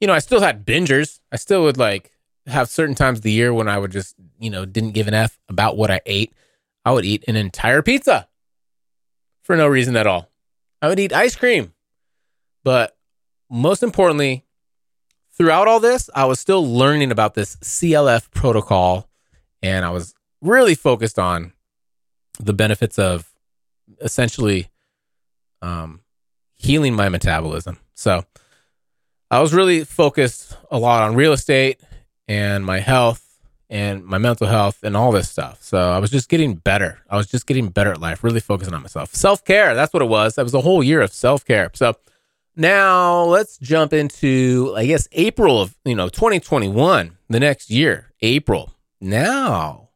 You know, I still had bingers. I still would like have certain times of the year when I would just, you know, didn't give an F about what I ate. I would eat an entire pizza for no reason at all. I would eat ice cream. But most importantly, throughout all this, I was still learning about this CLF protocol and I was really focused on the benefits of essentially um, healing my metabolism. So I was really focused a lot on real estate and my health and my mental health and all this stuff. So I was just getting better. I was just getting better at life, really focusing on myself. Self care, that's what it was. That was a whole year of self care. So now let's jump into, I guess, April of, you know, 2021, the next year, April. Now,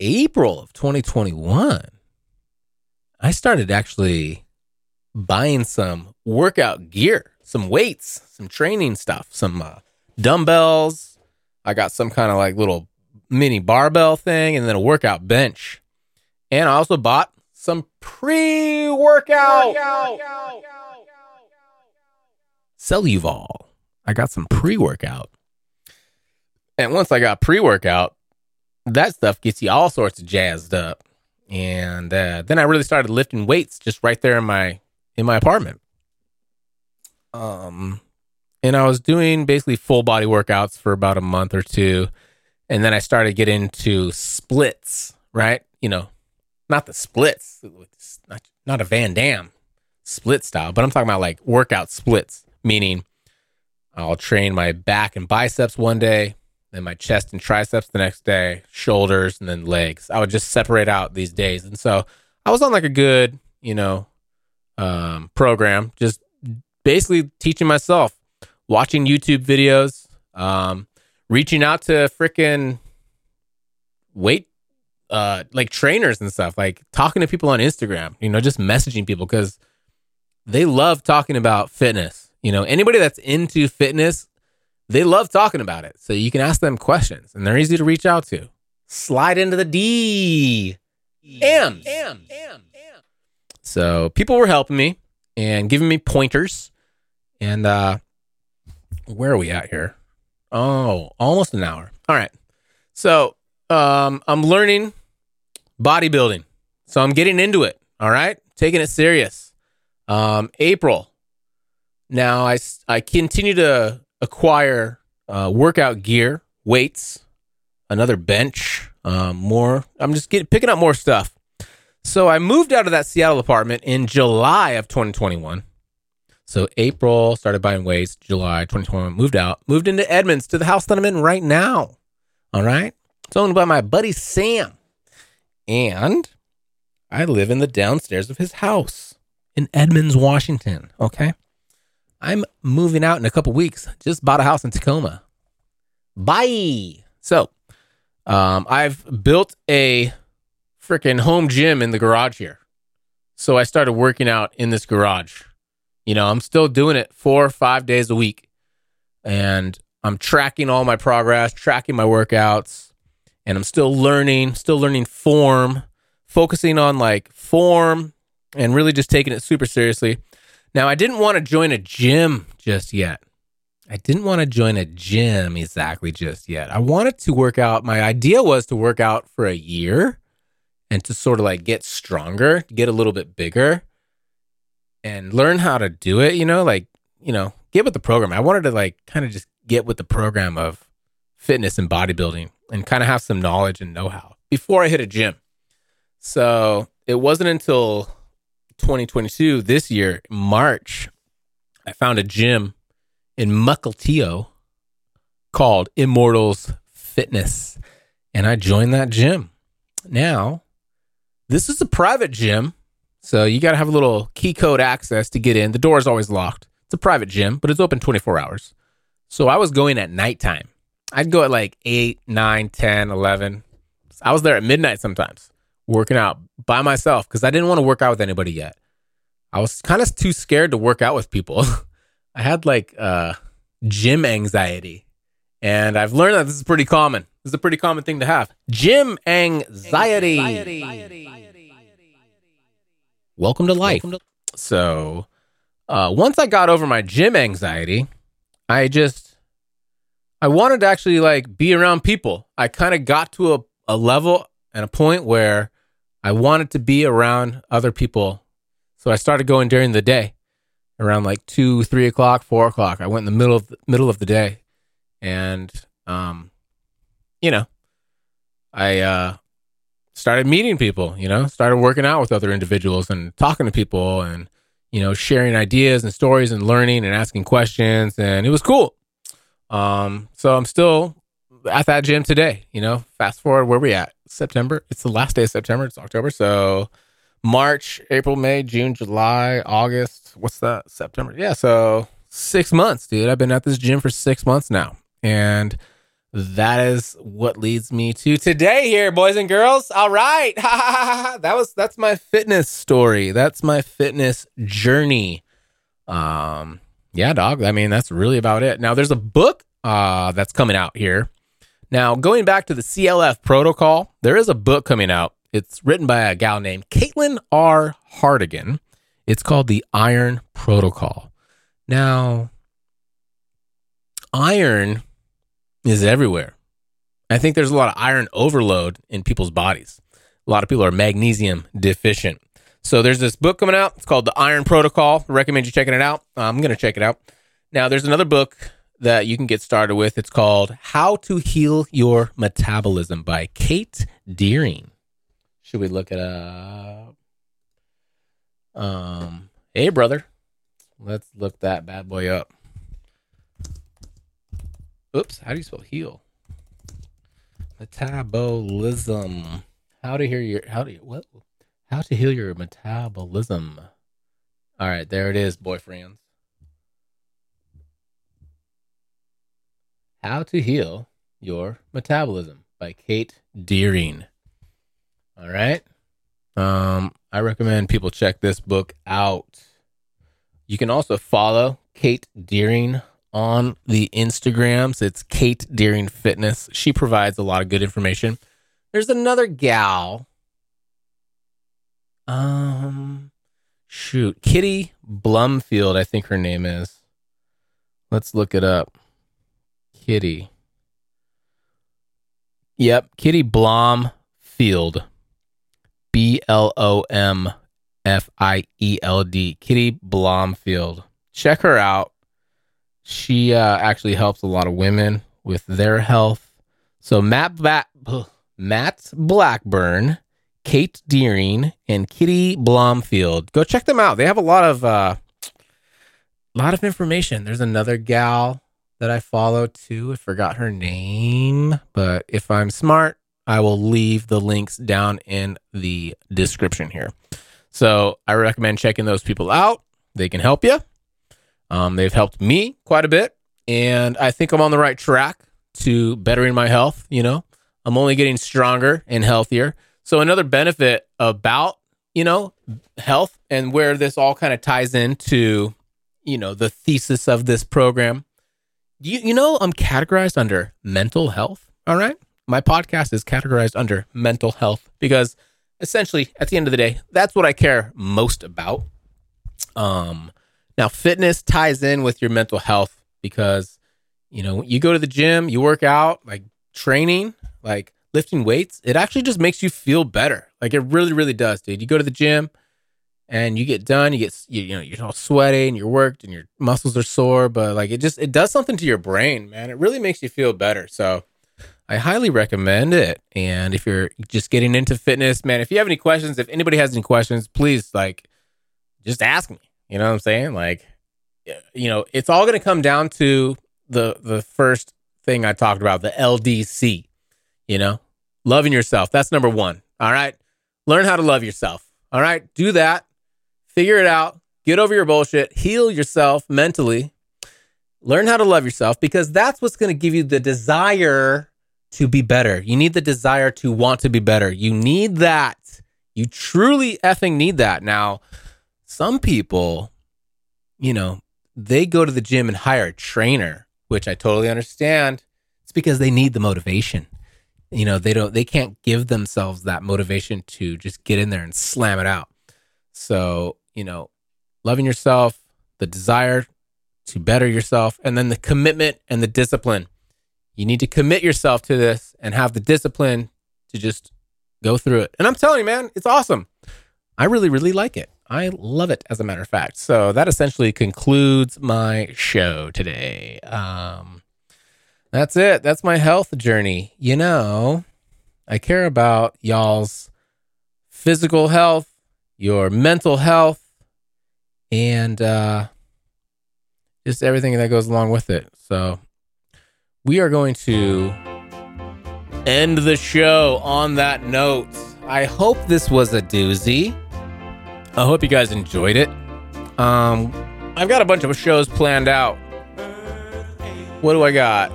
April of 2021, I started actually buying some workout gear, some weights, some training stuff, some uh, dumbbells, I got some kind of like little mini barbell thing and then a workout bench. And I also bought some pre workout. Cellucor. I got some pre workout. And once I got pre workout, that stuff gets you all sorts of jazzed up. And uh, then I really started lifting weights just right there in my in my apartment. Um, and I was doing basically full body workouts for about a month or two. And then I started getting into splits, right? You know, not the splits, not, not a Van Damme split style, but I'm talking about like workout splits, meaning I'll train my back and biceps one day, then my chest and triceps the next day, shoulders, and then legs. I would just separate out these days. And so I was on like a good, you know, um, program, just basically teaching myself watching YouTube videos, um, reaching out to freaking weight, uh, like trainers and stuff, like talking to people on Instagram, you know, just messaging people because they love talking about fitness. You know, anybody that's into fitness, they love talking about it. So you can ask them questions and they're easy to reach out to. Slide into the D. M. M. M. So people were helping me and giving me pointers. And uh, where are we at here? Oh, almost an hour. All right. So um, I'm learning bodybuilding. So I'm getting into it. All right. Taking it serious. Um, April. Now I, I continue to acquire uh, workout gear, weights, another bench, um, more. I'm just getting, picking up more stuff. So I moved out of that Seattle apartment in July of 2021 so April started buying weights. July 2021 moved out, moved into Edmonds to the house that I'm in right now. All right, it's owned by my buddy Sam, and I live in the downstairs of his house in Edmonds, Washington. Okay, I'm moving out in a couple weeks. Just bought a house in Tacoma. Bye. So, um, I've built a freaking home gym in the garage here. So I started working out in this garage you know, I'm still doing it four or five days a week and I'm tracking all my progress, tracking my workouts, and I'm still learning, still learning form, focusing on like form and really just taking it super seriously. Now, I didn't want to join a gym just yet. I didn't want to join a gym exactly just yet. I wanted to work out. My idea was to work out for a year and to sort of like get stronger, get a little bit bigger and learn how to do it, you know, like, you know, get with the program. I wanted to like kind of just get with the program of fitness and bodybuilding and kind of have some knowledge and know how before I hit a gym. So it wasn't until 2022, this year, March, I found a gym in Mukilteo called Immortals Fitness. And I joined that gym. Now, this is a private gym so you got to have a little key code access to get in. The door is always locked. It's a private gym, but it's open 24 hours. So I was going at nighttime. I'd go at like 8, 9, 10, 11. I was there at midnight sometimes working out by myself because I didn't want to work out with anybody yet. I was kind of too scared to work out with people. I had like uh gym anxiety. And I've learned that this is pretty common. This is a pretty common thing to have. Gym anxiety. Welcome to life. So, uh, once I got over my gym anxiety, I just I wanted to actually like be around people. I kind of got to a, a level and a point where I wanted to be around other people. So I started going during the day, around like two, three o'clock, four o'clock. I went in the middle of the middle of the day, and um, you know, I uh started meeting people. You know, started working out with other individuals and talking to people, and you know, sharing ideas and stories and learning and asking questions, and it was cool. Um, so I'm still at that gym today. You know, fast forward where we at September. It's the last day of September. It's October. So March, April, May, June, July, August. What's that? September. Yeah. So six months, dude. I've been at this gym for six months now. And that is what leads me to today here, boys and girls. All right. that was that's my fitness story. That's my fitness journey. Um yeah, dog. I mean, that's really about it. Now there's a book uh that's coming out here. Now, going back to the CLF protocol, there is a book coming out. It's written by a gal named Caitlin R. Hardigan. It's called The Iron Protocol. Now, iron is everywhere. I think there's a lot of iron overload in people's bodies. A lot of people are magnesium deficient. So there's this book coming out. It's called The Iron Protocol. I recommend you checking it out. I'm going to check it out. Now, there's another book that you can get started with. It's called How to Heal Your Metabolism by Kate Deering. Should we look it up? Um, hey, brother. Let's look that bad boy up. Oops, how do you spell heal? Metabolism. How to hear your how do you what? How to heal your metabolism. All right, there it is, boyfriends. How to Heal Your Metabolism by Kate Deering. All right. Um, I recommend people check this book out. You can also follow Kate Deering on the Instagrams. It's Kate Deering Fitness. She provides a lot of good information. There's another gal. Um, shoot, Kitty Blumfield, I think her name is. Let's look it up. Kitty. Yep, Kitty Blomfield. B L O M F I E L D. Kitty Blomfield. Check her out. She uh, actually helps a lot of women with their health. So Matt ba- Matt Blackburn, Kate Deering, and Kitty Blomfield. Go check them out. They have a lot of uh, lot of information. There's another gal that I follow too. I forgot her name, but if I'm smart, I will leave the links down in the description here. So I recommend checking those people out. They can help you. Um, they've helped me quite a bit, and I think I'm on the right track to bettering my health. You know, I'm only getting stronger and healthier. So another benefit about you know health and where this all kind of ties into you know the thesis of this program you, you know, I'm categorized under mental health. All right. My podcast is categorized under mental health because essentially, at the end of the day, that's what I care most about. Um, now, fitness ties in with your mental health because, you know, you go to the gym, you work out, like training, like lifting weights, it actually just makes you feel better. Like it really, really does, dude. You go to the gym, and you get done, you get you, you know you're all sweaty and you're worked and your muscles are sore, but like it just it does something to your brain, man. It really makes you feel better. So I highly recommend it. And if you're just getting into fitness, man, if you have any questions, if anybody has any questions, please like just ask me. You know what I'm saying? Like you know, it's all going to come down to the the first thing I talked about, the LDC. You know, loving yourself. That's number 1. All right? Learn how to love yourself. All right? Do that figure it out, get over your bullshit, heal yourself mentally, learn how to love yourself because that's what's going to give you the desire to be better. You need the desire to want to be better. You need that. You truly effing need that. Now, some people, you know, they go to the gym and hire a trainer which I totally understand. It's because they need the motivation. You know, they don't they can't give themselves that motivation to just get in there and slam it out. So, you know, loving yourself, the desire to better yourself, and then the commitment and the discipline. You need to commit yourself to this and have the discipline to just go through it. And I'm telling you, man, it's awesome. I really, really like it. I love it, as a matter of fact. So that essentially concludes my show today. Um, that's it. That's my health journey. You know, I care about y'all's physical health, your mental health, and uh, just everything that goes along with it. So we are going to end the show on that note. I hope this was a doozy. I hope you guys enjoyed it. Um, I've got a bunch of shows planned out. What do I got?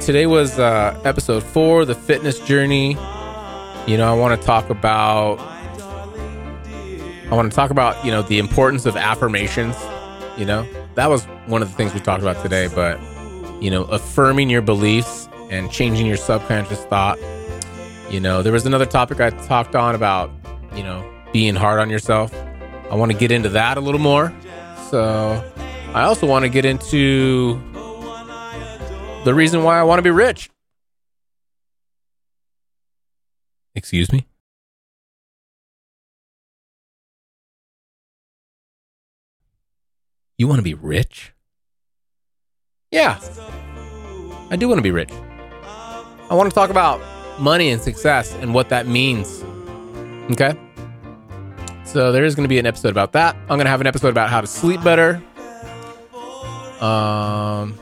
Today was uh, episode four, the fitness journey. You know, I want to talk about. I want to talk about you know the importance of affirmations. You know, that was one of the things we talked about today. But you know, affirming your beliefs and changing your subconscious thought. You know, there was another topic I talked on about. You know, being hard on yourself. I want to get into that a little more. So, I also want to get into the reason why I want to be rich. Excuse me? You want to be rich? Yeah, I do want to be rich. I want to talk about money and success and what that means. Okay? So there is going to be an episode about that. I'm going to have an episode about how to sleep better. Um,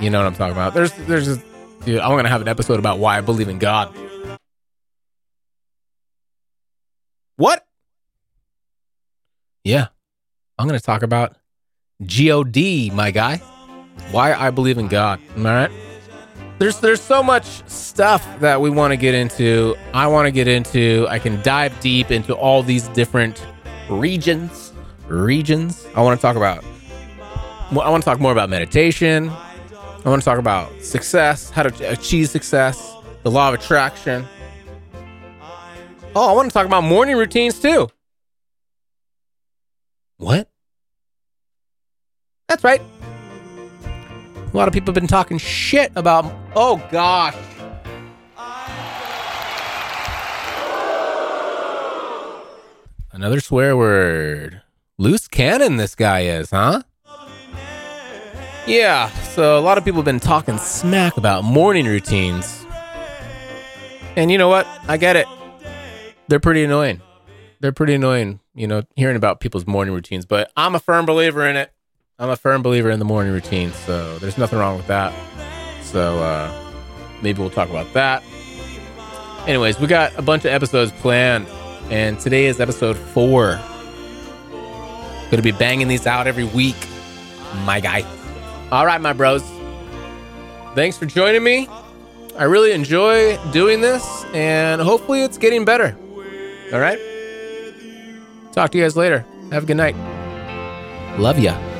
you know what I'm talking about. There's, there's, just, dude. I'm going to have an episode about why I believe in God. What? Yeah, I'm going to talk about God, my guy. Why I believe in God. All right. There's there's so much stuff that we want to get into. I want to get into. I can dive deep into all these different regions. Regions. I want to talk about. I want to talk more about meditation. I want to talk about success, how to achieve success, the law of attraction. Oh, I want to talk about morning routines too. What? That's right. A lot of people have been talking shit about. Oh gosh. Another swear word. Loose cannon, this guy is, huh? Yeah, so a lot of people have been talking smack about morning routines. And you know what? I get it. They're pretty annoying. They're pretty annoying, you know, hearing about people's morning routines, but I'm a firm believer in it. I'm a firm believer in the morning routine, so there's nothing wrong with that. So uh, maybe we'll talk about that. Anyways, we got a bunch of episodes planned, and today is episode four. Gonna be banging these out every week, my guy. All right, my bros. Thanks for joining me. I really enjoy doing this, and hopefully it's getting better. All right. Talk to you guys later. Have a good night. Love ya.